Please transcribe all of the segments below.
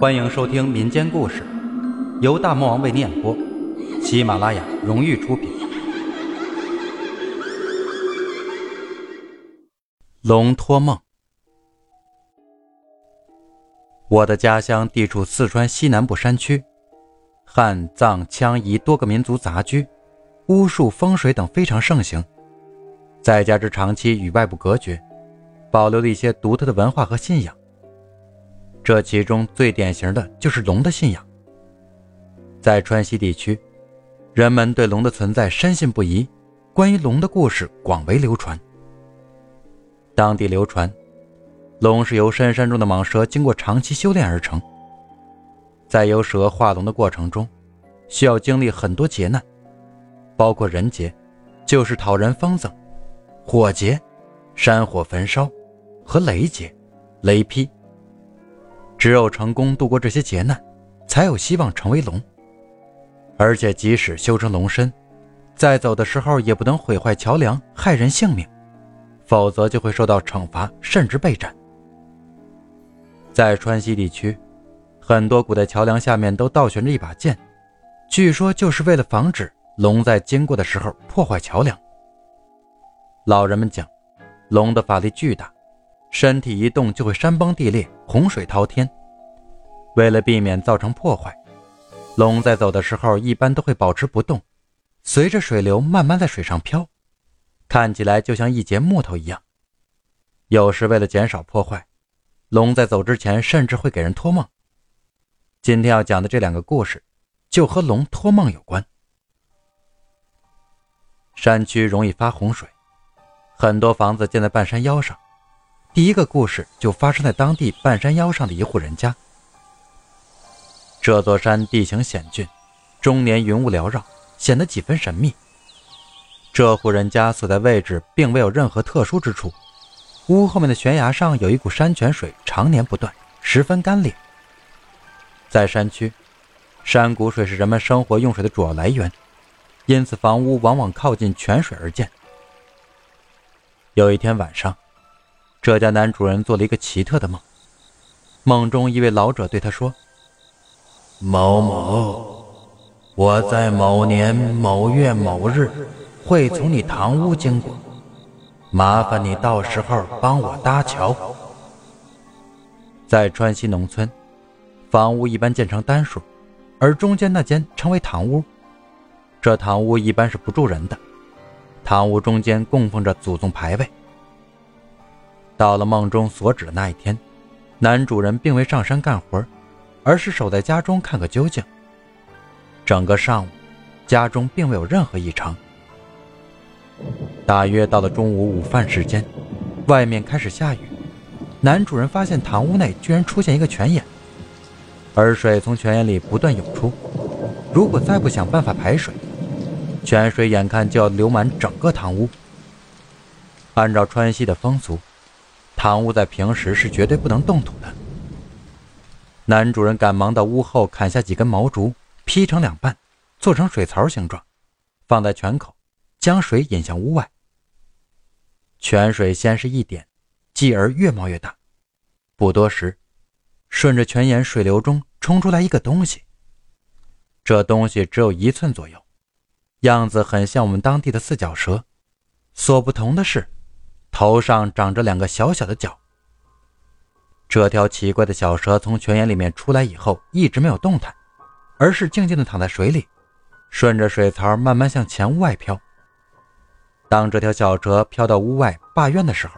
欢迎收听民间故事，由大魔王为你演播，喜马拉雅荣誉出品。龙托梦。我的家乡地处四川西南部山区，汉、藏、羌、彝多个民族杂居，巫术、风水等非常盛行。再加之长期与外部隔绝，保留了一些独特的文化和信仰。这其中最典型的就是龙的信仰。在川西地区，人们对龙的存在深信不疑，关于龙的故事广为流传。当地流传，龙是由深山中的蟒蛇经过长期修炼而成。在由蛇化龙的过程中，需要经历很多劫难，包括人劫，就是讨人风赠；火劫，山火焚烧；和雷劫，雷劈。只有成功度过这些劫难，才有希望成为龙。而且，即使修成龙身，在走的时候也不能毁坏桥梁，害人性命，否则就会受到惩罚，甚至被斩。在川西地区，很多古代桥梁下面都倒悬着一把剑，据说就是为了防止龙在经过的时候破坏桥梁。老人们讲，龙的法力巨大。身体一动就会山崩地裂、洪水滔天。为了避免造成破坏，龙在走的时候一般都会保持不动，随着水流慢慢在水上漂，看起来就像一截木头一样。有时为了减少破坏，龙在走之前甚至会给人托梦。今天要讲的这两个故事，就和龙托梦有关。山区容易发洪水，很多房子建在半山腰上。第一个故事就发生在当地半山腰上的一户人家。这座山地形险峻，终年云雾缭绕，显得几分神秘。这户人家所在位置并没有任何特殊之处，屋后面的悬崖上有一股山泉水，常年不断，十分干裂。在山区，山谷水是人们生活用水的主要来源，因此房屋往往靠近泉水而建。有一天晚上。这家男主人做了一个奇特的梦，梦中一位老者对他说：“某某，我在某年某月某日会从你堂屋经过，麻烦你到时候帮我搭桥。”在川西农村，房屋一般建成单数，而中间那间称为堂屋。这堂屋一般是不住人的，堂屋中间供奉着祖宗牌位。到了梦中所指的那一天，男主人并未上山干活，而是守在家中看个究竟。整个上午，家中并没有任何异常。大约到了中午午饭时间，外面开始下雨，男主人发现堂屋内居然出现一个泉眼，而水从泉眼里不断涌出。如果再不想办法排水，泉水眼看就要流满整个堂屋。按照川西的风俗。堂屋在平时是绝对不能动土的。男主人赶忙到屋后砍下几根毛竹，劈成两半，做成水槽形状，放在泉口，将水引向屋外。泉水先是一点，继而越冒越大。不多时，顺着泉眼水流中冲出来一个东西。这东西只有一寸左右，样子很像我们当地的四脚蛇，所不同的是。头上长着两个小小的角。这条奇怪的小蛇从泉眼里面出来以后，一直没有动弹，而是静静地躺在水里，顺着水槽慢慢向前屋外飘。当这条小蛇飘到屋外罢院的时候，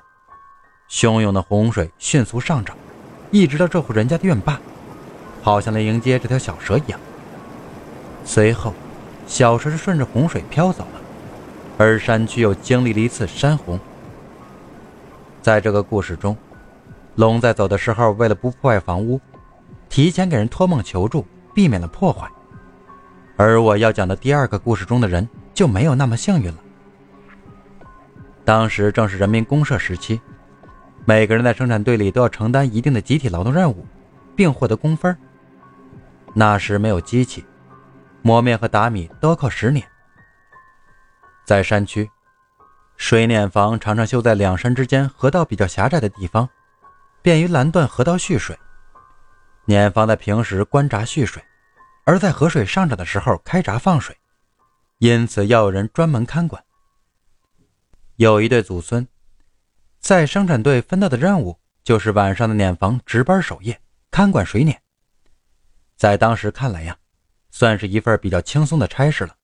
汹涌的洪水迅速上涨，一直到这户人家的院坝，好像来迎接这条小蛇一样。随后，小蛇是顺着洪水飘走了，而山区又经历了一次山洪。在这个故事中，龙在走的时候，为了不破坏房屋，提前给人托梦求助，避免了破坏。而我要讲的第二个故事中的人就没有那么幸运了。当时正是人民公社时期，每个人在生产队里都要承担一定的集体劳动任务，并获得工分。那时没有机器，磨面和打米都要靠十年。在山区。水碾房常常修在两山之间河道比较狭窄的地方，便于拦断河道蓄水。碾房在平时关闸蓄水，而在河水上涨的时候开闸放水，因此要有人专门看管。有一对祖孙，在生产队分到的任务就是晚上的碾房值班守夜，看管水碾。在当时看来呀，算是一份比较轻松的差事了。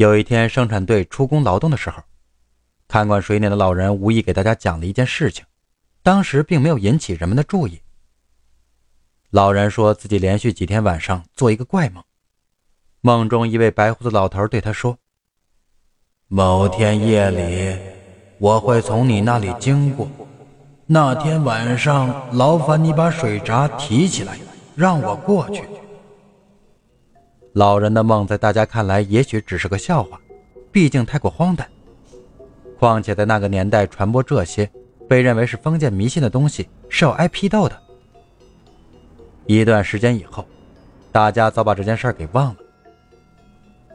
有一天，生产队出工劳动的时候，看管水碾的老人无意给大家讲了一件事情，当时并没有引起人们的注意。老人说自己连续几天晚上做一个怪梦，梦中一位白胡子老头对他说：“某天夜里，我会从你那里经过，那天晚上劳烦你把水闸提起来，让我过去。”老人的梦在大家看来也许只是个笑话，毕竟太过荒诞。况且在那个年代传播这些，被认为是封建迷信的东西是要挨批斗的。一段时间以后，大家早把这件事给忘了。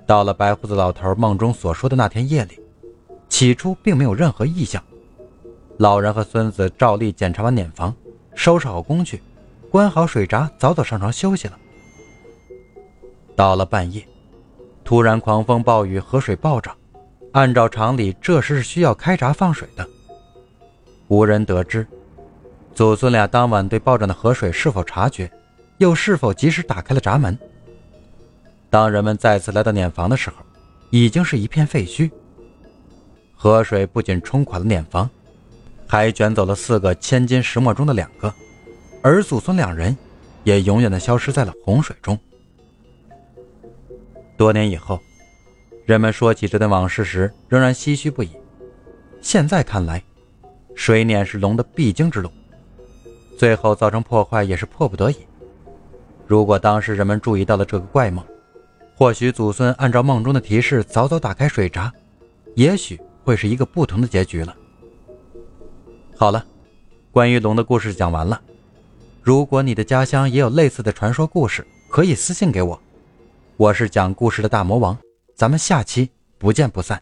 到了白胡子老头梦中所说的那天夜里，起初并没有任何异象。老人和孙子照例检查完碾房，收拾好工具，关好水闸，早早上床休息了。到了半夜，突然狂风暴雨，河水暴涨。按照常理，这时是需要开闸放水的。无人得知，祖孙俩当晚对暴涨的河水是否察觉。又是否及时打开了闸门？当人们再次来到碾房的时候，已经是一片废墟。河水不仅冲垮了碾房，还卷走了四个千斤石磨中的两个，而祖孙两人也永远的消失在了洪水中。多年以后，人们说起这段往事时，仍然唏嘘不已。现在看来，水碾是龙的必经之路，最后造成破坏也是迫不得已。如果当时人们注意到了这个怪梦，或许祖孙按照梦中的提示早早打开水闸，也许会是一个不同的结局了。好了，关于龙的故事讲完了。如果你的家乡也有类似的传说故事，可以私信给我。我是讲故事的大魔王，咱们下期不见不散。